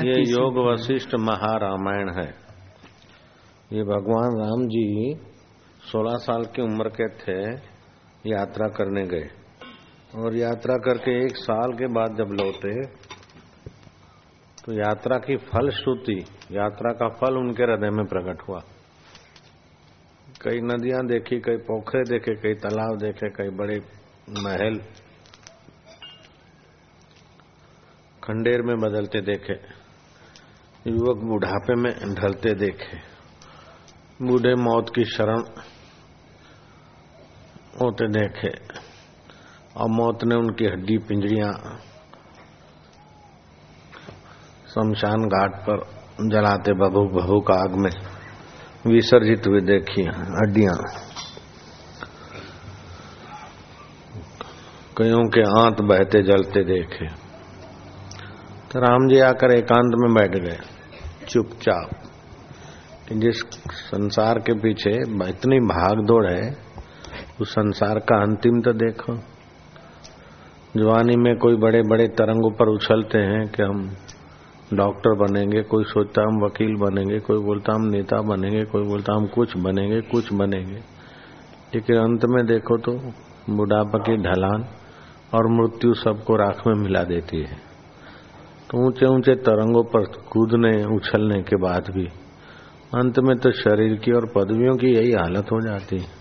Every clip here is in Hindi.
ये योग वशिष्ठ महारामायण है। ये भगवान राम जी 16 साल की उम्र के थे यात्रा करने गए। और यात्रा करके एक साल के बाद जब लौटे तो यात्रा की फल श्रुति यात्रा का फल उनके हृदय में प्रकट हुआ। कई नदियाँ देखी कई पोखरे देखे कई तालाब देखे कई बड़े महल खंडेर में बदलते देखे। युवक बुढ़ापे में ढलते देखे। बूढ़े मौत की शरण होते देखे। और मौत ने उनकी हड्डी पिंजड़ियाँ शमशान घाट पर जलाते बभू बभू का आग में विसर्जित हुए देखी हड्डियाँ। कईयों के आंत बहते जलते देखे। तो राम जी आकर एकांत में बैठ गए, चुपचाप। कि जिस संसार के पीछे इतनी भाग दौड़ है, उस संसार का अंतिम तो देखो। जवानी में कोई बड़े बड़े तरंगों पर उछलते हैं कि हम डॉक्टर बनेंगे, कोई सोचता हम वकील बनेंगे, कोई बोलता हम नेता बनेंगे, कोई बोलता हम कुछ बनेंगे कुछ बनेंगे। लेकिन अंत में देखो तो बुढ़ापा की ढलान और मृत्यु सबको राख में मिला देती है। तो ऊँचे ऊँचे तरंगों पर कूदने उछलने के बाद भी अंत में तो शरीर की और पदवियों की यही हालत हो जाती है।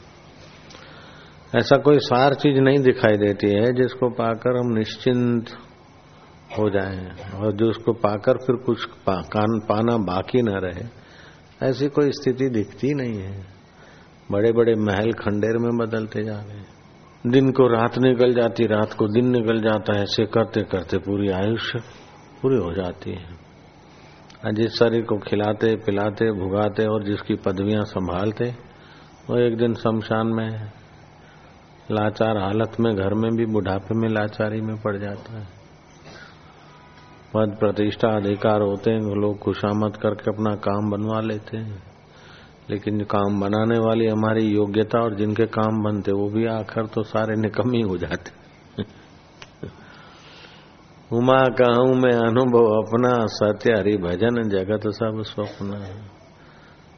ऐसा कोई सार चीज़ नहीं दिखाई देती है जिसको पाकर हम निश्चिंत हो जाएँ और जो उसको पाकर फिर कुछ पा, कान पाना बाकी न रहे ऐसी कोई स्थिति दिखती नहीं है। बड़े बड़े महल खंडेर में बदलते जा रहे हैं। दिन को रात निकल जाती रात को दिन निकल जाता है ऐसे करते करते पूरी आयुष्य पूरी हो जाती है। जिस शरीर को खिलाते, पिलाते, भुगाते और जिसकी पदवियाँ संभालते, वो एक दिन शमशान में लाचार हालत में, घर में भी, बुढ़ापे में लाचारी में पड़ जाता है। पद प्रतिष्ठा, अधिकार होते हैं, लोग खुशामद करके अपना काम बनवा लेते हैं। लेकिन काम बनाने वाली हमारी योग्यता और जिनके काम बनते वो भी आखिर तो सारे निकम ही हो। जाते उमा कहूँ मैं अनुभव अपना सत्य हरि भजन जगत सब स्वप्न है।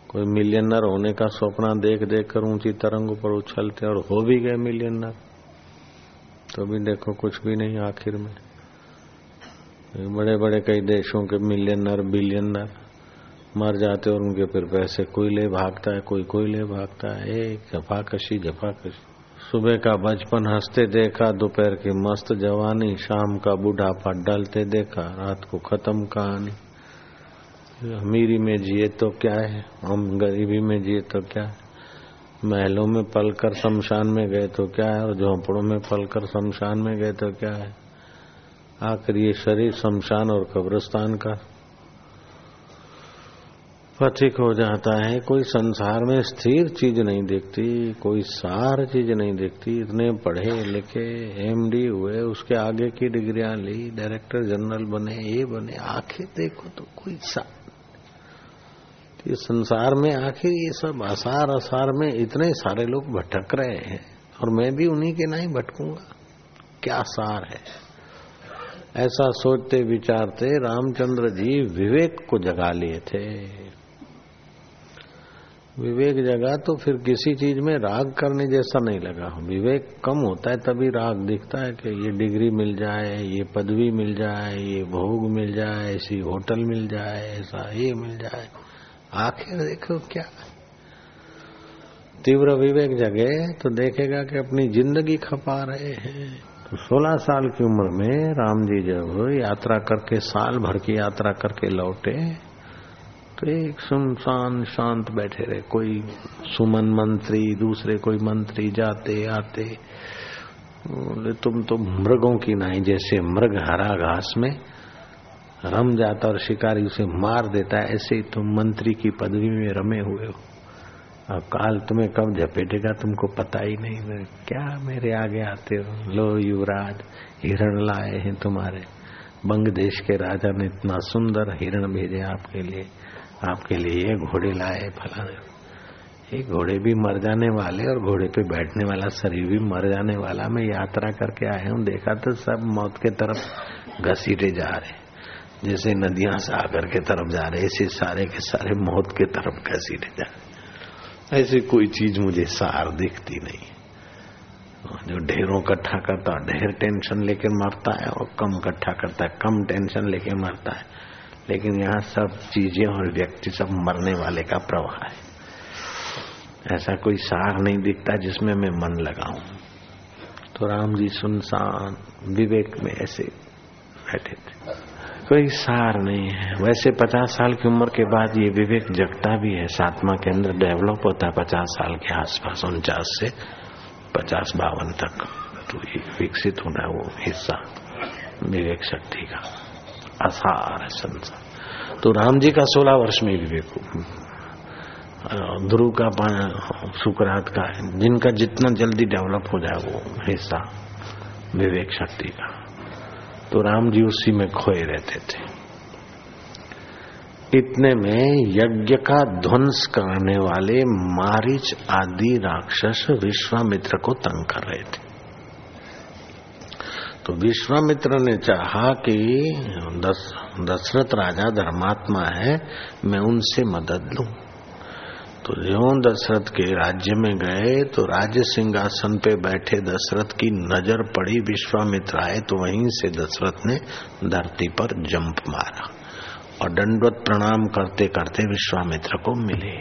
कोई मिलियनर होने का सपना देख देख कर ऊँची तरंगों पर उछलते और हो भी गए मिलियनर तो भी देखो कुछ भी नहीं आखिर में। बड़े बड़े कई देशों के मिलियनर, बिलियनर मर जाते और उनके फिर पैसे कोई ले भागता है, कोई कोई ले भागता है। एक जफाकशी जफाकशी सुबह का बचपन हँसते देखा, दोपहर की मस्त जवानी, शाम का बुढ़ापा डलते देखा, रात को खत्म कहानी। अमीरी में जिए तो क्या है? हम गरीबी में जिए तो क्या है? महलों में पलकर शमशान में गए तो क्या है? और झोंपड़ों में पलकर शमशान में गए तो क्या है? आखिर ये शरीर शमशान और कब्रिस्तान का पथिक हो जाता है, कोई संसार में स्थिर चीज़ नहीं देखती, कोई सार चीज़ नहीं देखती, इतने पढ़े लिखे एमडी हुए, उसके आगे की डिग्रियाँ ली डायरेक्टर जनरल बने, ये बने आखिर देखो तो कोई सा ये संसार में आखिर ये सब आसार आसार में इतने सारे लोग भटक रहे हैं, और मैं भी उन्हीं के नहीं भटकूँगा। क्या सार है? ऐसा सोचते विचारते रामचंद्र जी विवेक को जगा लिए थे। विवेक जगा तो फिर किसी चीज़ में राग करने जैसा नहीं लगा। विवेक कम होता है, तभी राग दिखता है कि ये डिग्री मिल जाए, ये पदवी मिल जाए, ये भोग मिल जाए, ऐसी होटल मिल जाए, ऐसा ये मिल जाए। आखिर देखो क्या। तीव्र विवेक जगे तो देखेगा कि अपनी ज़िंदगी खपा रहे हैं। तो 16 साल की उम्र में राम जी जब यात्रा करके, साल भर की यात्रा करके लौटे तो एक सुनसान शांत बैठे रहे। कोई सुमन मंत्री, दूसरे कोई मंत्री जाते, आते। बोले, तुम तो मृगों की नहीं जैसे मृग हरा घास में रम जाता और शिकारी उसे मार देता है। ऐसे ही तुम मंत्री की पदवी में रमे हुए हो। अब काल तुम्हें कब झपेटेगा तुमको पता ही नहीं। क्या मेरे आगे आते हो? लो युवराज, हिरण लाए हैं तुम्हारे। बंग देश के राजा ने इतना सुंदर हिरण भेजे आपके लिए। आपके लिए ये घोड़े लाए फला ये घोड़े भी मर जाने वाले और घोड़े पे बैठने वाला शरीर भी मर जाने वाला। मैं यात्रा करके आया हूँ, देखा तो सब मौत के तरफ़ घसीटे जा रहे जैसे नदियाँ सागर के तरफ़ जा रहे ऐसे सारे के सारे मौत के तरफ़ घसीटे जा रहे ऐसी कोई चीज़ मुझे सार दिखती नहीं। जो ढेरों इकट्ठा करता है ढेर टेंशन लेके मरता है और कम इकट्ठा करता है, कम टेंशन लेके मरता है। लेकिन यहाँ सब चीज़ें और व्यक्ति सब मरने वाले का प्रवाह है। ऐसा कोई सार नहीं दिखता जिसमें मैं मन लगाऊँ। तो राम जी सुनसान, विवेक में ऐसे बैठे थे। कोई सार नहीं है। वैसे पचास साल की उम्र के बाद ये विवेक जगता भी है। सातवा के अंदर डेवलप होता है पचास साल के आसपास, उनचास से पचास बावन तक। तो विकसित होना वो हिस्सा विवेक शक्ति का। असार है संसार। तो राम जी का सोलह वर्ष में विवेक ध्रुव का सुकरात का जिनका जितना जल्दी डेवलप हो जाए वो हिस्सा, विवेक शक्ति का। तो राम जी उसी में खोए रहते थे। इतने में यज्ञ का ध्वंस करने वाले मारिच आदि राक्षस विश्वामित्र को तंग कर रहे थे। तो विश्वामित्र ने चाहा कि दस, दशरथ राजा धर्मात्मा है मैं उनसे मदद लूँ। तो जो दशरथ के राज्य में गए तो राज्य सिंहासन पे बैठे दशरथ की नज़र पड़ी विश्वामित्र आए तो वहीं से दशरथ ने धरती पर जंप मारा और दंडवत प्रणाम करते करते विश्वामित्र को मिले।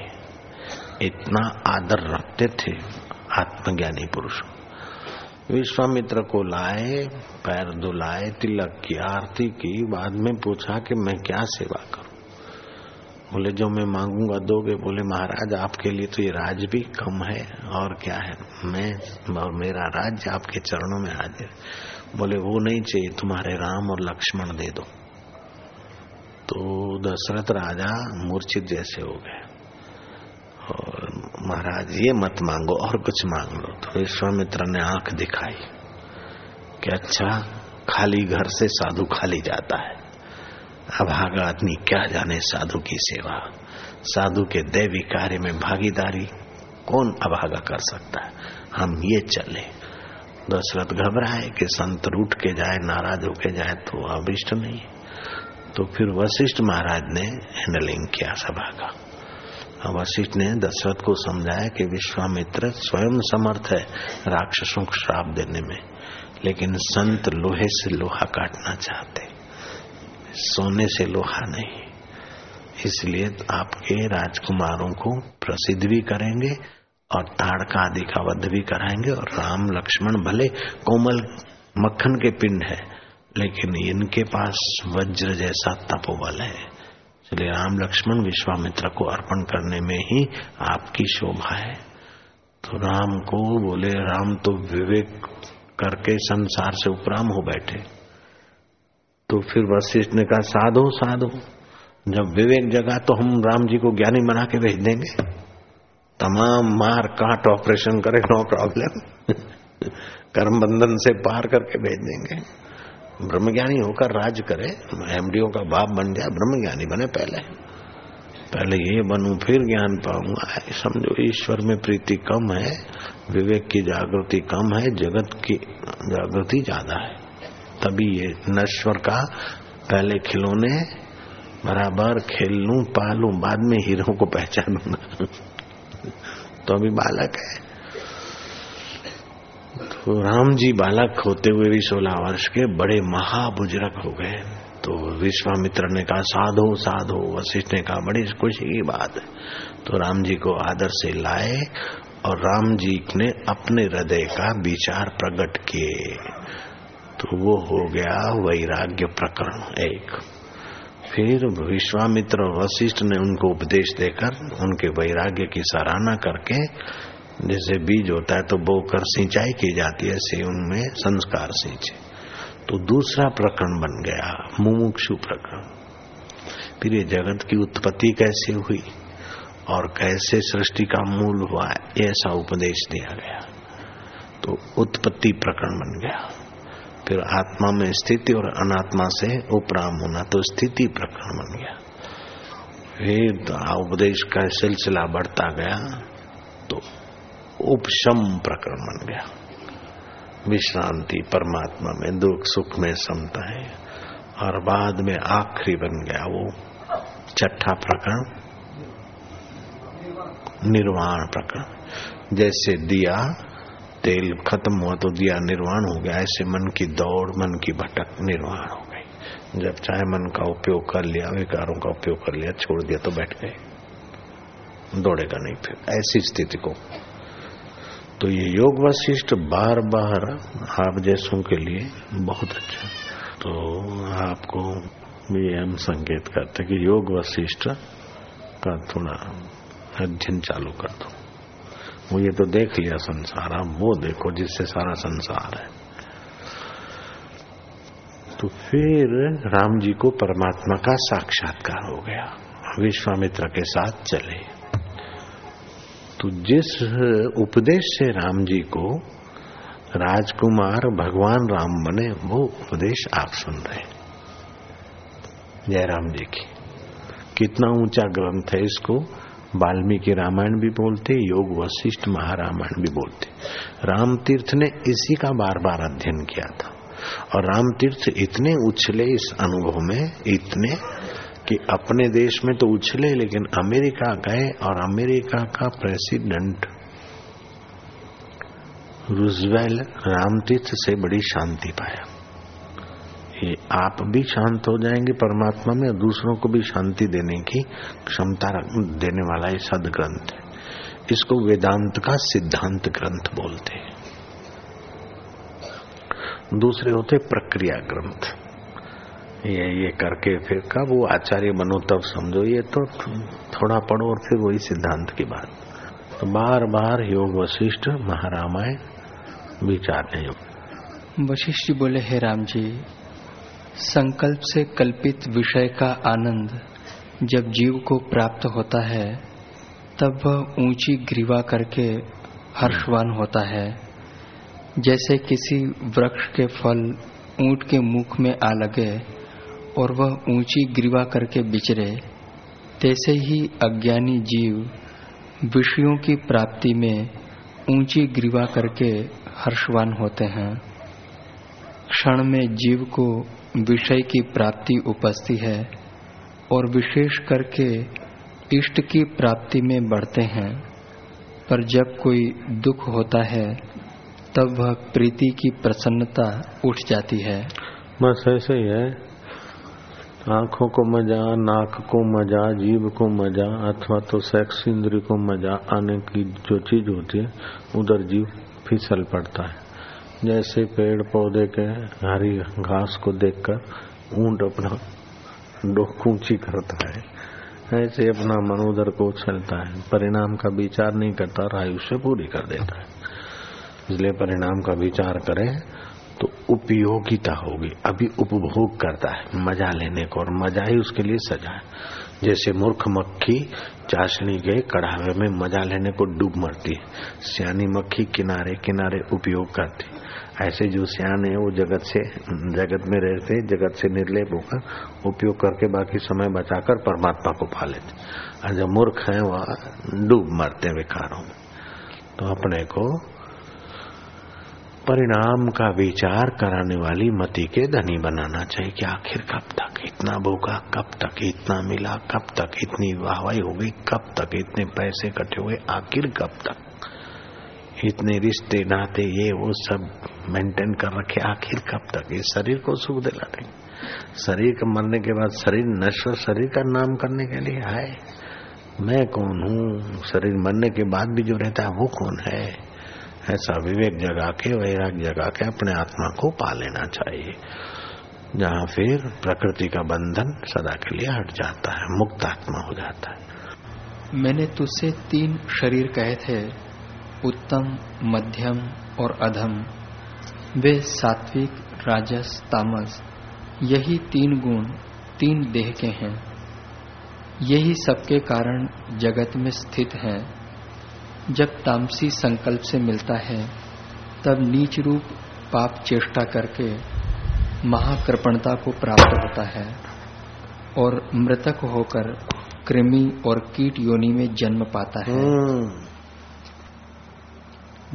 इतना आदर रखते थे आत्मज्ञानी पुरुष। विश्वामित्र को लाए, पैर धुलाए, तिलक की आरती की, बाद में पूछा कि मैं क्या सेवा करूँ? बोले, जो मैं मांगूँगा दोगे। बोले, महाराज, आपके लिए तो ये राज भी कम है। और क्या है? मैं और मेरा राज्य आपके चरणों में हाजिर बोले, वो नहीं चाहिए, तुम्हारे राम और लक्ष्मण दे दो। तो दशरथ राजा मूर्छित जैसे हो गए। और महाराज, ये मत मांगो, और कुछ मांग लो। तो विश्वामित्र ने आँख दिखाई कि अच्छा खाली घर से साधु खाली जाता है। अभागा आदमी क्या जाने साधु की सेवा। साधु के दैवी कार्य में भागीदारी कौन अभागा कर सकता है? हम ये चले। दशरथ घबराए कि संत रूठ के जाए, नाराज़ होके जाए तो अभिष्ट नहीं। तो फिर वशिष्ठ महाराज ने हैंडलिंग किया सभा का। वशिष्ठ ने दशरथ को समझाया कि विश्वामित्र स्वयं समर्थ है राक्षसों को श्राप देने में, लेकिन संत लोहे से लोहा काटना चाहते, सोने से लोहा नहीं। इसलिए आपके राजकुमारों को प्रसिद्ध भी करेंगे और ताड़का आदि का वध भी कराएँगे और राम लक्ष्मण भले कोमल मक्खन के पिंड है, लेकिन इनके पास वज्र जैसा तपोबल है। इसलिए राम लक्ष्मण विश्वामित्र को अर्पण करने में ही आपकी शोभा है। तो राम को बोले, राम तो विवेक करके संसार से उपराम हो बैठे। तो फिर वशिष्ठ ने कहा, साधो साधो, जब विवेक जगा तो हम राम जी को ज्ञानी बना के भेज देंगे। तमाम मार काट ऑपरेशन करे, नो प्रॉब्लम। कर्म बंधन से पार करके भेज देंगे। ब्रह्मज्ञानी होकर राज करे एमडीओ का बाप बन जाए, ब्रह्मज्ञानी बने पहले। पहले ये बनू, फिर ज्ञान पाऊँगा समझो ईश्वर में प्रीति कम है, विवेक की जागृति कम है, जगत की जागृति ज़्यादा है। तभी ये नश्वर का पहले खिलौने बराबर खेल लू, पालू, बाद में हीरो को पहचानूँगा तो अभी बालक है। तो राम जी बालक होते हुए भी सोलह वर्ष के बड़े महाबुजरक हो गए। तो विश्वामित्र ने कहा, साधो साधो, वशिष्ठ ने कहा, बड़ी खुशी की बात तो राम जी को आदर से लाए और राम जी ने अपने हृदय का विचार प्रकट किए। तो वो हो गया वैराग्य प्रकरण एक। फिर विश्वामित्र और वशिष्ठ ने उनको उपदेश देकर उनके वैराग्य की सराहना करके जैसे बीज होता है तो बोकर सिंचाई की जाती है, ऐसे उनमें संस्कार सिंचे। तो दूसरा प्रकरण बन गया, मुमुक्षु प्रकरण। फिर ये जगत की उत्पत्ति कैसे हुई और कैसे सृष्टि का मूल हुआ ऐसा उपदेश दिया गया। तो उत्पत्ति प्रकरण बन गया। फिर आत्मा में स्थिति और अनात्मा से उपराम होना तो स्थिति प्रकरण बन गया। फिर उपदेश का सिलसिला बढ़ता गया तो उपशम प्रकरण बन गया। विश्रांति परमात्मा में, दुख सुख में समता है। और बाद में आखिरी बन गया वो छठा प्रकरण, निर्वाण प्रकरण। जैसे दिया तेल खत्म हुआ तो दिया निर्वाण हो गया। ऐसे मन की दौड़, मन की भटक निर्वाण हो गई। जब चाहे मन का उपयोग कर लिया, विकारों का उपयोग कर लिया, छोड़ दिया तो बैठ गए। दौड़ेगा नहीं फिर। ऐसी स्थिति को तो ये योग वशिष्ठ बार बार आप जैसों के लिए बहुत अच्छा। तो आपको भी हम संकेत करते कि योग वशिष्ठ का थोड़ा अध्ययन चालू कर दो। वो ये तो देख लिया संसार अब वो देखो जिससे सारा संसार है। तो फिर राम जी को परमात्मा का साक्षात्कार हो गया। विश्वामित्र के साथ चले। तो जिस उपदेश से राम जी को राजकुमार भगवान राम बने, वो उपदेश आप सुन रहे जयराम जी की। कितना ऊँचा ग्रंथ है इसको। वाल्मीकि रामायण भी बोलते, योग वशिष्ठ महारामायण भी बोलते। राम तीर्थ ने इसी का बार बार अध्ययन किया था। और राम तीर्थ इतने उछले इस अनुभव में, इतने कि अपने देश में तो उछले, लेकिन अमेरिका गए और अमेरिका का प्रेसिडेंट रूजवेल रामतीर्थ से बड़ी शांति पाया। ये आप भी शांत हो जाएँगे परमात्मा में दूसरों को भी शांति देने की क्षमता देने वाला ये सद ग्रंथ है। इसको वेदांत का सिद्धांत ग्रंथ बोलते हैं। दूसरे होते प्रक्रिया ग्रंथ। ये ये करके फिर कब वो आचार्य बनो, तब समझो। ये तो थोड़ा पढ़ो और फिर वही सिद्धांत की बात। तो बार बार योग वशिष्ठ महारामायण विचार नहीं वशिष्ठ जी बोले, हे राम जी, संकल्प से कल्पित विषय का आनंद जब जीव को प्राप्त होता है, तब वह ऊँची ग्रीवा करके हर्षवान होता है। जैसे किसी वृक्ष के फल ऊँट के मुख में आ लगे और वह ऊँची ग्रीवा करके बिचरे, तैसे ही अज्ञानी जीव विषयों की प्राप्ति में ऊँची ग्रीवा करके हर्षवान होते हैं। क्षण में जीव को विषय की प्राप्ति उपस्थित है और विशेष करके इष्ट की प्राप्ति में बढ़ते हैं। पर जब कोई दुख होता है, तब वह प्रीति की प्रसन्नता उठ जाती है। बस ऐसे ही है। आँखों को मज़ा, नाक को मज़ा जीव को मज़ा, अथवा तो सेक्स इंद्री को मज़ा आने की जो चीज़ होती है, उधर जीव फिसल पड़ता है। जैसे पेड़ पौधे के हरी घास को देखकर ऊँट अपना डोक ऊँची करता है, ऐसे अपना मन उधर को उछलता है, परिणाम का विचार नहीं करता और आयुष्य पूरी कर देता है। इसलिए परिणाम का विचार करें तो उपयोगिता होगी, अभी उपभोग करता है, मज़ा लेने को, और मज़ा ही उसके लिए सजा है। जैसे मूर्ख मक्खी चाशनी के कढ़ावे में मज़ा लेने को डूब मरती है, सियानी मक्खी किनारे किनारे उपयोग करती ऐसे जो सियान है, वो जगत से, जगत में रहते जगत से निर्लेप होकर उपयोग करके बाकी समय बचाकर परमात्मा को पा लेते और जो मूर्ख है, वह डूब मरते विकारों में। तो अपने को परिणाम का विचार कराने वाली मति के धनी बनाना चाहिए कि आखिर कब तक इतना भूखा, कब तक इतना मिला, कब तक इतनी वाहवाही हो गई, कब तक इतने पैसे इकट्ठे हुए, आखिर कब तक? इतने रिश्ते, नाते, ये, वो सब मेंटेन कर रखे, आखिर कब तक? ये शरीर को सुख दिला देंगे शरीर के मरने के बाद शरीर नश्वर शरीर का नाम करने के लिए है। मैं कौन हूँ? शरीर मरने के बाद भी जो रहता है, वो कौन है? ऐसा विवेक जगा के, वैराग जगा के अपने आत्मा को पा लेना चाहिए। जहाँ फिर प्रकृति का बंधन सदा के लिए हट जाता है, मुक्त आत्मा हो जाता है। मैंने तुझसे तीन शरीर कहे थे, उत्तम, मध्यम और अधम। वे सात्विक, राजस, तामस, यही तीन गुण, तीन देह के हैं। यही सबके कारण जगत में स्थित है। जब तामसी संकल्प से मिलता है तब नीच रूप पाप चेष्टा करके महाकृपणता को प्राप्त होता है और मृतक होकर कृमि और कीट योनि में जन्म पाता है हम्म।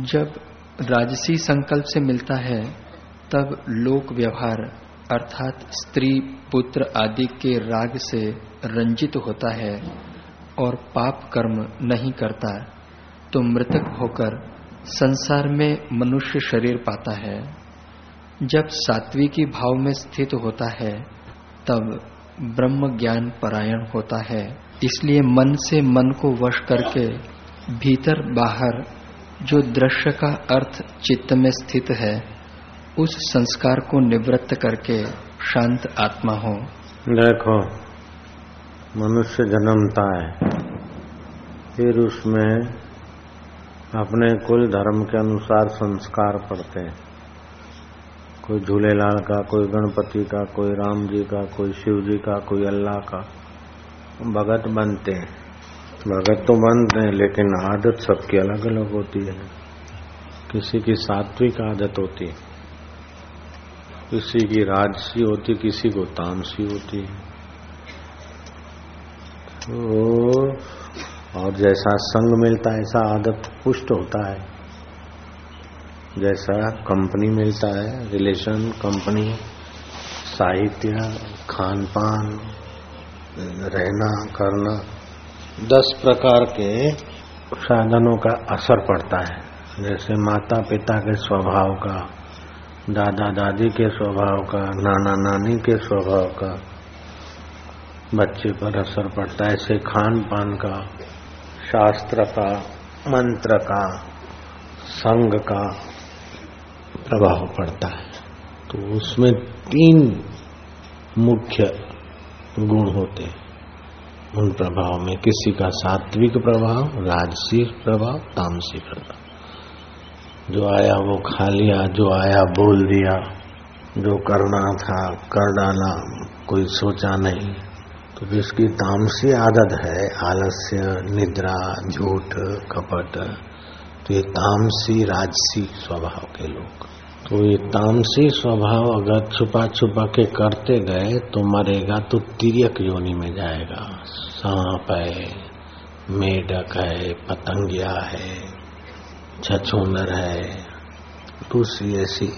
जब राजसी संकल्प से मिलता है तब लोक व्यवहार अर्थात स्त्री पुत्र आदि के राग से रंजित होता है और पाप कर्म नहीं करता तो मृतक होकर संसार में मनुष्य शरीर पाता है। जब सात्विकी भाव में स्थित होता है, तब ब्रह्म ज्ञान परायण होता है। इसलिए मन से मन को वश करके भीतर बाहर जो दृश्य का अर्थ चित्त में स्थित है, उस संस्कार को निवृत्त करके शांत आत्मा हो। देखो, मनुष्य जन्मता है, फिर उसमें अपने कुल धर्म के अनुसार संस्कार पड़ते हैं। कोई झूलेलाल का, कोई गणपति का, कोई राम जी का, कोई शिव जी का, कोई अल्लाह का। भगत बनते हैं। भगत तो बनते हैं, लेकिन आदत सबकी अलग अलग होती है। किसी की सात्विक आदत होती है। किसी की राजसी होती किसी को तामसी होती है। तो और जैसा संग मिलता है, ऐसा आदत पुष्ट होता है। जैसा कंपनी मिलता है रिलेशन कंपनी साहित्य खान पान रहना, करना, दस प्रकार के साधनों का असर पड़ता है। जैसे माता पिता के स्वभाव का दादा दादी के स्वभाव का नाना नानी के स्वभाव का, बच्चे पर असर पड़ता है। ऐसे खान पान का शास्त्र का मंत्र का संग का प्रभाव पड़ता है। तो उसमें तीन मुख्य गुण होते हैं। उन प्रभाव में किसी का सात्विक प्रभाव राजसी प्रभाव तामसी प्रभाव। जो आया वो खा लिया, जो आया बोल दिया, जो करना था, कर डाला, कोई सोचा नहीं। तो जिसकी तामसी आदत है, आलस्य, निद्रा, झूठ, कपट तो ये तामसी, राजसी स्वभाव के लोग। तो ये तामसी स्वभाव अगर छुपा छुपा के करते गए तो मरेगा तो तिरक योनि में जाएगा। सांप है, मेढक है, पतंगिया है, छछूनर है दूसरी ऐसी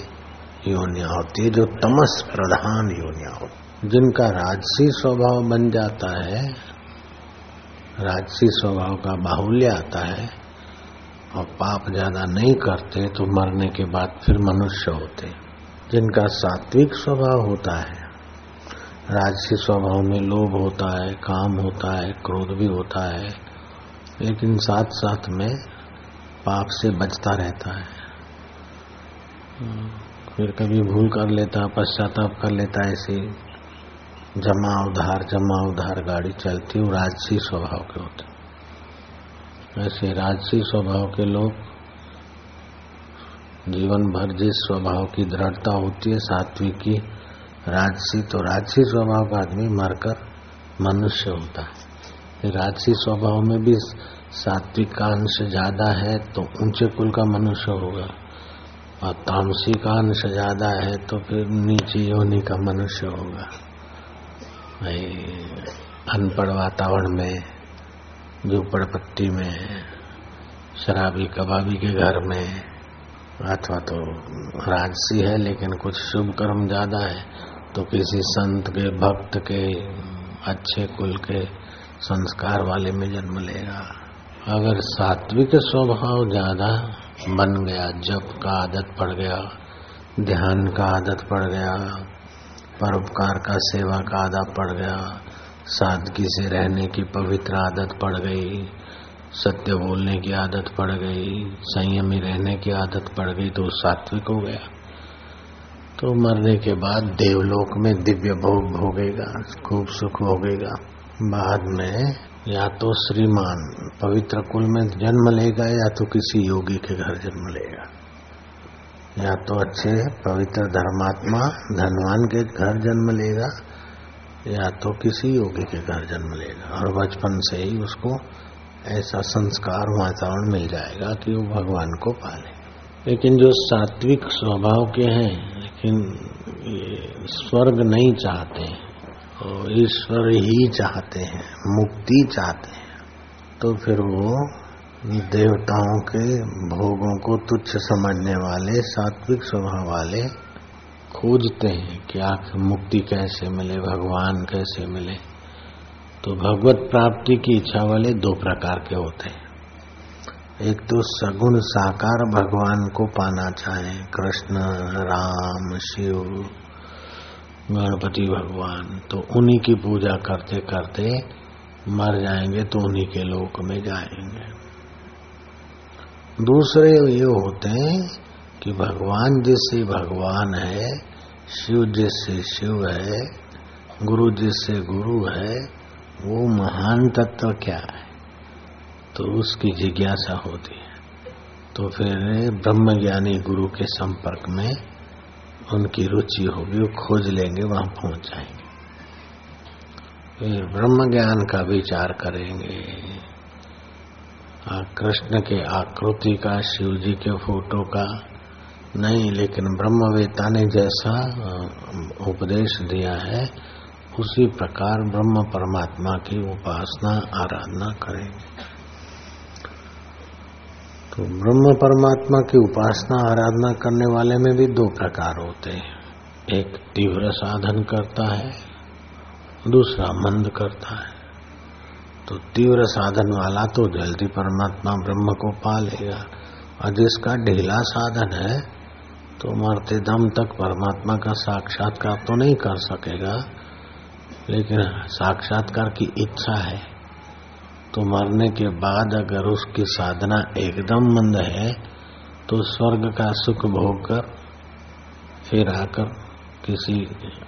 योनिया होती है, जो तमस प्रधान योनिया होती जिनका राजसी स्वभाव बन जाता है, राजसी स्वभाव का बाहुल्य आता है, और पाप ज़्यादा नहीं करते तो मरने के बाद फिर मनुष्य होते। जिनका सात्विक स्वभाव होता है, राजसी स्वभाव में लोभ होता है, काम होता है, क्रोध भी होता है, लेकिन साथ साथ में पाप से बचता रहता है। फिर कभी भूल कर लेता, पश्चाताप कर लेता, ऐसे जमा उधार जमा उधार गाड़ी चलती वो राजसी स्वभाव के होते ऐसे राजसी स्वभाव के लोग, जीवन भर जिस स्वभाव की दृढ़ता होती है, सात्विक की राजसी तो राजसी स्वभाव का आदमी मरकर मनुष्य होता है। राजसी स्वभाव में भी सात्विक का अंश ज़्यादा है तो ऊँचे कुल का मनुष्य होगा। और तामसी का अंश ज़्यादा है तो फिर नीचे योनि का मनुष्य होगा। अनपढ़ वातावरण में झूपड़पट्टी में, शराबी कबाबी के घर में, अथवा तो राजसी है लेकिन कुछ शुभ कर्म ज़्यादा है तो किसी संत के, भक्त के, अच्छे कुल के संस्कार वाले में जन्म लेगा। अगर सात्विक स्वभाव ज़्यादा बन गया, जप का आदत पड़ गया, ध्यान का आदत पड़ गया परोपकार का सेवा का आदत पड़ गया। सादगी से रहने की पवित्र आदत पड़ गई। सत्य बोलने की आदत पड़ गई। संयमी रहने की आदत पड़ गई तो सात्विक हो गया। तो मरने के बाद देवलोक में दिव्य भोग भोगेगा, खूब सुख भोगेगा। बाद में या तो श्रीमान पवित्र कुल में जन्म लेगा या तो किसी योगी के घर जन्म लेगा। या तो अच्छे पवित्र धर्मात्मा धनवान के घर जन्म लेगा, या तो किसी योगी के घर जन्म लेगा। और बचपन से ही उसको ऐसा संस्कार वातावरण मिल जाएगा कि वो भगवान को पाले। लेकिन जो सात्विक स्वभाव के हैं, लेकिन ये स्वर्ग नहीं चाहते और ईश्वर ही चाहते हैं, मुक्ति चाहते हैं तो फिर वो देवताओं के भोगों को तुच्छ समझने वाले, सात्विक स्वभाव वाले खोजते हैं कि आखिर मुक्ति कैसे मिले, भगवान कैसे मिले। तो भगवत प्राप्ति की इच्छा वाले दो प्रकार के होते हैं। एक तो सगुण साकार भगवान को पाना चाहे, कृष्ण, राम, शिव, गणपति भगवान तो उन्हीं की पूजा करते करते मर जाएँगे तो उन्हीं के लोक में जाएँगे। दूसरे ये होते हैं कि भगवान जैसे भगवान है, शिव जैसे शिव है, गुरु जैसे गुरु है, वो महान तत्व क्या है? तो उसकी जिज्ञासा होती है। तो फिर ब्रह्म ज्ञानी गुरु के संपर्क में उनकी रुचि होगी, वो खोज लेंगे, वहाँ पहुँच जाएँगे। फिर ब्रह्म ज्ञान का विचार करेंगे। कृष्ण के आकृति का, शिव जी के फ़ोटो का, नहीं, लेकिन ब्रह्मवेता ने जैसा उपदेश दिया है, उसी प्रकार ब्रह्म परमात्मा की उपासना, आराधना करेंगे। तो ब्रह्म परमात्मा की उपासना, आराधना करने वाले में भी दो प्रकार होते हैं। एक तीव्र साधन करता है, दूसरा मंद करता है। तो तीव्र साधन वाला तो जल्दी परमात्मा ब्रह्म को पा लेगा और जिसका ढीला साधन है तो मरते दम तक परमात्मा का साक्षात्कार तो नहीं कर सकेगा। लेकिन साक्षात्कार की इच्छा है। तो मरने के बाद अगर उसकी साधना एकदम मंद है तो स्वर्ग का सुख भोग कर फिर आकर किसी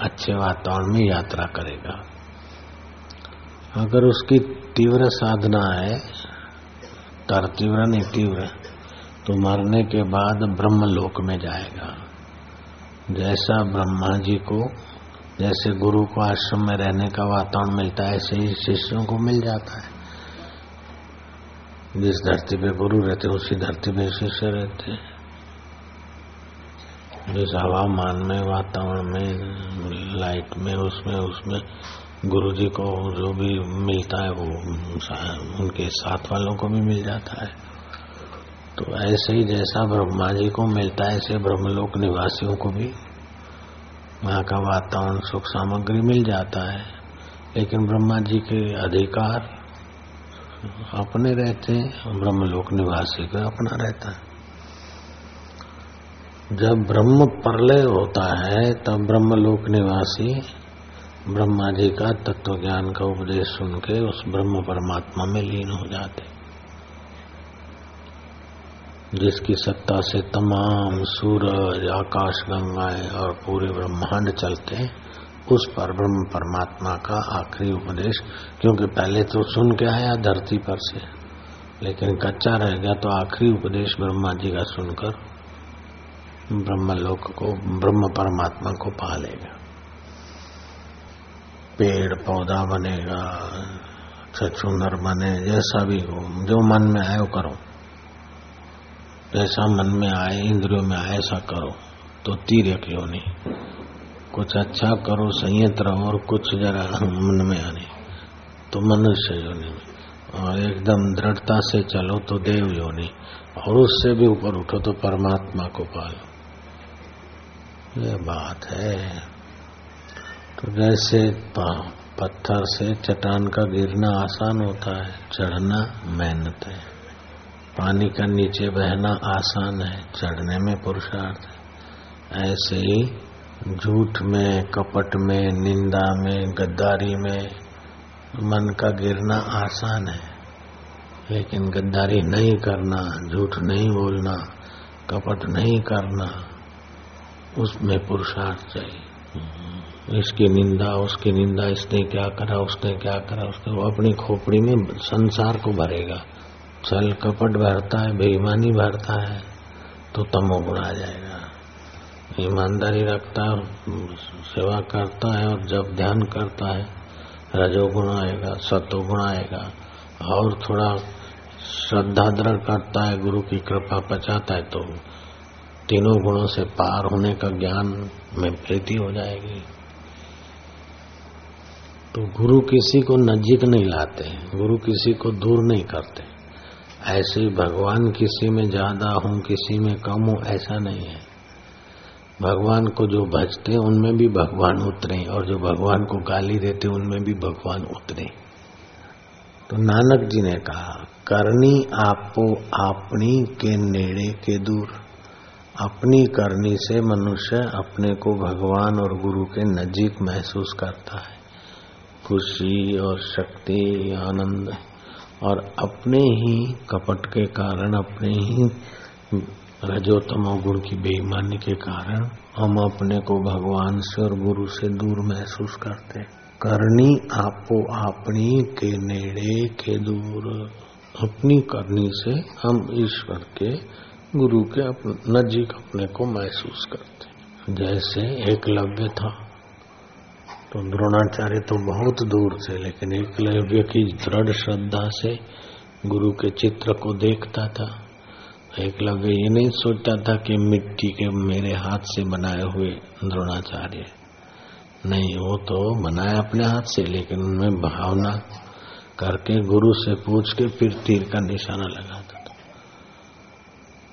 अच्छे वातावरण में यात्रा करेगा। अगर उसकी तीव्र साधना है, तर तीव्र नहीं, तीव्र। तो मरने के बाद ब्रह्म लोक में जाएगा। जैसा ब्रह्मा जी को, जैसे गुरु को आश्रम में रहने का वातावरण मिलता है, ऐसे ही शिष्यों को मिल जाता है। जिस धरती पे गुरु रहते, उसी धरती पे शिष्य रहते। हैं जिस हवामान में, वातावरण में, लाइट में, उसमें उसमें गुरु जी को जो भी मिलता है वो उनके साथ वालों को भी मिल जाता है। तो ऐसे ही जैसा ब्रह्मा जी को मिलता है, ऐसे ब्रह्मलोक निवासियों को भी वहाँ का वातावरण, सुख सामग्री मिल जाता है। लेकिन ब्रह्मा जी के अधिकार अपने रहते हैं, ब्रह्मलोक निवासी का अपना रहता है। जब ब्रह्म प्रलय होता है, तब ब्रह्मलोक निवासी ब्रह्मा जी का तत्व ज्ञान का उपदेश सुन के उस ब्रह्म परमात्मा में लीन हो जाते। जिसकी सत्ता से तमाम सूरज, आकाश, गंगाएँ और पूरे ब्रह्मांड चलते हैं उस पर ब्रह्म परमात्मा का आखिरी उपदेश, क्योंकि पहले तो सुन के आया धरती पर से, लेकिन कच्चा रह गया तो आखिरी उपदेश ब्रह्मा जी का सुनकर ब्रह्मलोक को, ब्रह्म परमात्मा को पा लेगा। पेड़ पौधा बनेगा छछुंदर बने, जैसा भी हो, जो मन में आए वो करो। जैसा मन में आए, इंद्रियों में आए, ऐसा करो। तो तीर नहीं। कुछ अच्छा करो, संयत रहो और कुछ जरा मन में आने। तो मनुष्य योनि में। और एकदम दृढ़ता से चलो तो देव योनि। और उससे भी ऊपर उठो तो परमात्मा को पालो। ये बात है। तो जैसे पत्थर से चट्टान का गिरना आसान होता है, चढ़ना मेहनत है। पानी का नीचे बहना आसान है, चढ़ने में पुरुषार्थ है। ऐसे ही झूठ में, कपट में, निंदा में, गद्दारी में मन का गिरना आसान है। लेकिन गद्दारी नहीं करना, झूठ नहीं बोलना, कपट नहीं करना, उसमें पुरुषार्थ चाहिए। इसकी निंदा, उसकी निंदा, इसने क्या करा, उसने क्या करा, उसने वो अपनी खोपड़ी में संसार को भरेगा। छल कपट भरता है, बेईमानी भरता है तो तमोगुण आ जाएगा। ईमानदारी रखता है, सेवा करता है और जब ध्यान करता है रजोगुण आएगा सतोगुण आएगा और थोड़ा श्रद्धा दृढ़ करता है, गुरु की कृपा पचाता है तो तीनों गुणों से पार होने का ज्ञान में प्रीति हो जाएगी। तो गुरु किसी को नजीक नहीं लाते, गुरु किसी को दूर नहीं करते। ऐसे भगवान किसी में ज़्यादा हूँ, किसी में कम हूँ, ऐसा नहीं है। भगवान को जो भजते उनमें भी भगवान उतरे और जो भगवान को गाली देते उनमें भी भगवान उतरे तो नानक जी ने कहा, करनी आपो अपनी के नेड़े के दूर। अपनी करनी से मनुष्य अपने को भगवान और गुरु के नजीक महसूस करता है। खुशी और शक्ति, आनंद और अपने ही कपट के कारण, अपने ही रजोतमो गुण की बेईमानी के कारण हम अपने को भगवान से और गुरु से दूर महसूस करते करनी आपो अपनी के नेड़े, के दूर, अपनी करनी से हम ईश्वर के गुरु के नजीक अपने को महसूस करते जैसे एकलव्य था तो द्रोणाचार्य तो बहुत दूर थे, लेकिन एकलव्य की दृढ़ श्रद्धा से गुरु के चित्र को देखता था। एकलव्य ये नहीं सोचता था कि मिट्टी के मेरे हाथ से बनाए हुए द्रोणाचार्य। नहीं, वो तो बनाया अपने हाथ से, लेकिन उनमें भावना करके गुरु से पूछ के फिर तीर का निशाना लगाता था।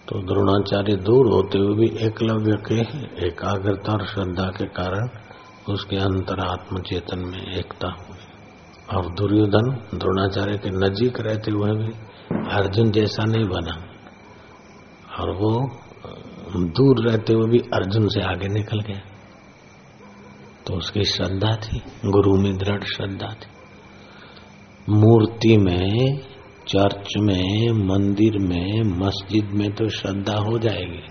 तो द्रोणाचार्य दूर होते हुए भी एकलव्य के एकाग्रता और श्रद्धा के कारण उसके अंतर आत्म चेतन में एकता और दुर्योधन द्रोणाचार्य के नजीक रहते हुए भी अर्जुन जैसा नहीं बना। और वो दूर रहते हुए भी अर्जुन से आगे निकल गया। तो उसकी श्रद्धा थी, गुरु में दृढ़ श्रद्धा थी। मूर्ति में, चर्च में, मंदिर में, मस्जिद में तो श्रद्धा हो जाएगी।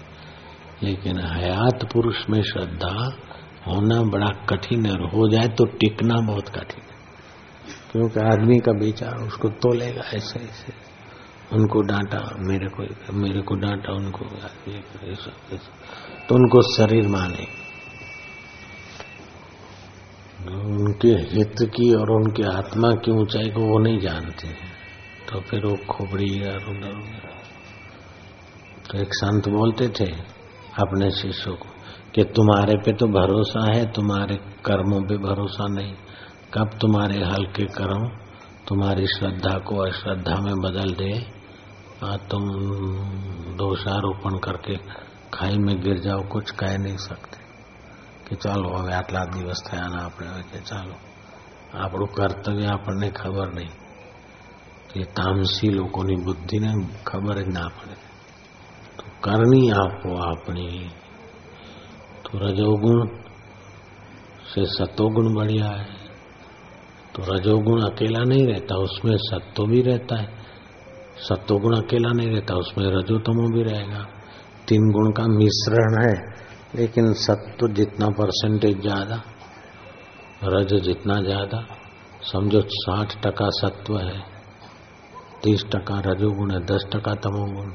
लेकिन हयात पुरुष में श्रद्धा होना बड़ा कठिन है, और हो जाए तो टिकना बहुत कठिन है। क्योंकि आदमी का विचार उसको तोलेगा ऐसे ऐसे। उनको डांटा, मेरे को मेरे को डांटा, उनको तो उनको शरीर माने। उनके हित की और उनके आत्मा की ऊंचाई को वो नहीं जानते हैं। तो फिर वो खोपड़ी उधर तो एक संत बोलते थे अपने शिष्यों को कि तुम्हारे पे तो भरोसा है तुम्हारे कर्मों पे भरोसा नहीं कब तुम्हारे हल्के कर्म तुम्हारी श्रद्धा को अश्रद्धा में बदल दे आ तुम दोषारोपण करके खाई में गिर जाओ कुछ कह नहीं सकते कि ચાલો હવે આટલા દિવસ થયાના આપણે હવે કે ચાલો આપણું કર્તવ્ય આપણને ખબર નહીં એ તામસી લોકોની બુદ્ધિને ખબર જ ના પડે તો કરણી આપો આપણી तो रजोगुण से सतोगुण बढ़िया है। तो रजोगुण अकेला नहीं रहता, उसमें सत्तो भी रहता है। सत्वगुण अकेला नहीं रहता, उसमें रजोतमो भी रहेगा। तीन गुण का मिश्रण है, लेकिन सत्व जितना परसेंटेज ज़्यादा, रज जितना ज़्यादा, समझो साठ टका सत्व है, तीस टका रजोगुण है, दस टका तमोगुण,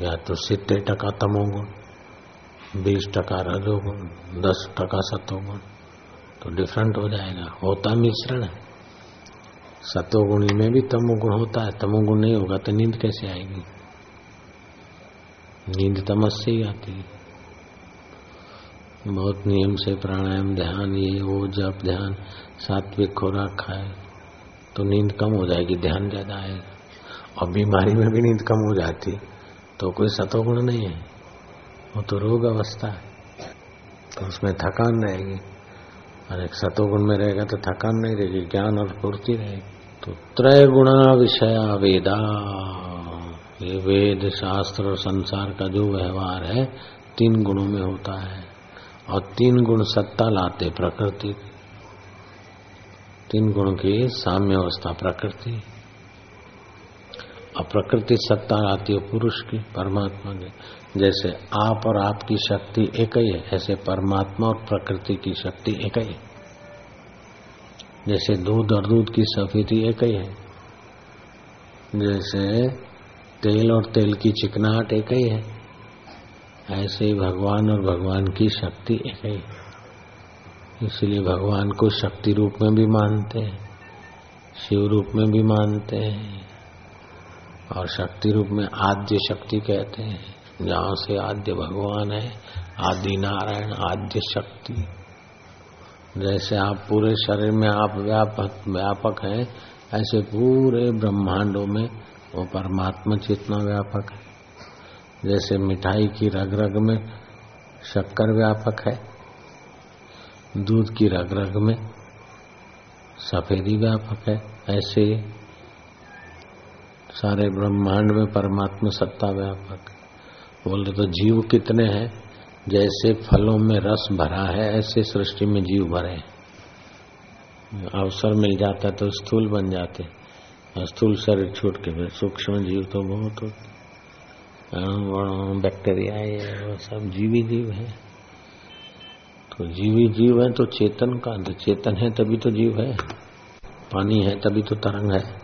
या तो सितर टका तमोगुण। बीस टका रजोगुण दस टका सतोगुण तो डिफरेंट हो जाएगा। होता मिश्रण है। सतोगुणी में भी तमोगुण होता है। तमोगुण नहीं होगा तो नींद कैसे आएगी? नींद तमस से ही आती है। बहुत नियम से प्राणायाम, ध्यान, ये, वो, जप, ध्यान, सात्विक खुराक खाए तो नींद कम हो जाएगी, ध्यान ज़्यादा आएगा। और बीमारी में भी नींद कम हो जाती तो कोई सतोगुण नहीं है। वो तो रोग अवस्था है। तो उसमें थकान रहेगी। और एक सतोगुण में रहेगा तो थकान नहीं रहेगी, ज्ञान और पूर्ति रहेगी। तो त्रय गुणा विषया वेदा। ये वेद, शास्त्र और संसार का जो व्यवहार है, तीन गुणों में होता है। और तीन गुण सत्ता लाते, प्रकृति। तीन गुण की साम्य अवस्था, प्रकृति। और प्रकृति सत्ता आती है पुरुष की, परमात्मा की। जैसे आप और आपकी शक्ति एक ही है, ऐसे परमात्मा और प्रकृति की शक्ति एक ही है। जैसे दूध और दूध की सफेदी एक ही है। जैसे तेल और तेल की चिकनाहट एक ही है। ऐसे ही भगवान और भगवान की शक्ति एक ही है। इसलिए भगवान को शक्ति रूप में भी मानते हैं, शिव रूप में भी मानते हैं। और शक्ति रूप में आद्य शक्ति कहते हैं। जहाँ से आद्य भगवान है, आदि नारायण, आद्य शक्ति। जैसे आप पूरे शरीर में आप व्यापक व्यापक हैं, ऐसे पूरे ब्रह्मांडों में वो परमात्मा चेतना व्यापक है। जैसे मिठाई की रग रग में शक्कर व्यापक है, दूध की रग रग में सफेदी व्यापक है, ऐसे सारे ब्रह्मांड में परमात्मा सत्ता व्यापक बोले तो जीव कितने हैं? जैसे फलों में रस भरा है, ऐसे सृष्टि में जीव भरे अवसर मिल जाता है तो स्थूल बन जाते स्थूल शरीर छूट के फिर सूक्ष्म जीव तो बहुत होते बैक्टीरिया ये वो सब जीवी जीव है। तो जीवी जीव है तो चेतन का चेतन है तभी तो जीव है। पानी है तभी तो तरंग है।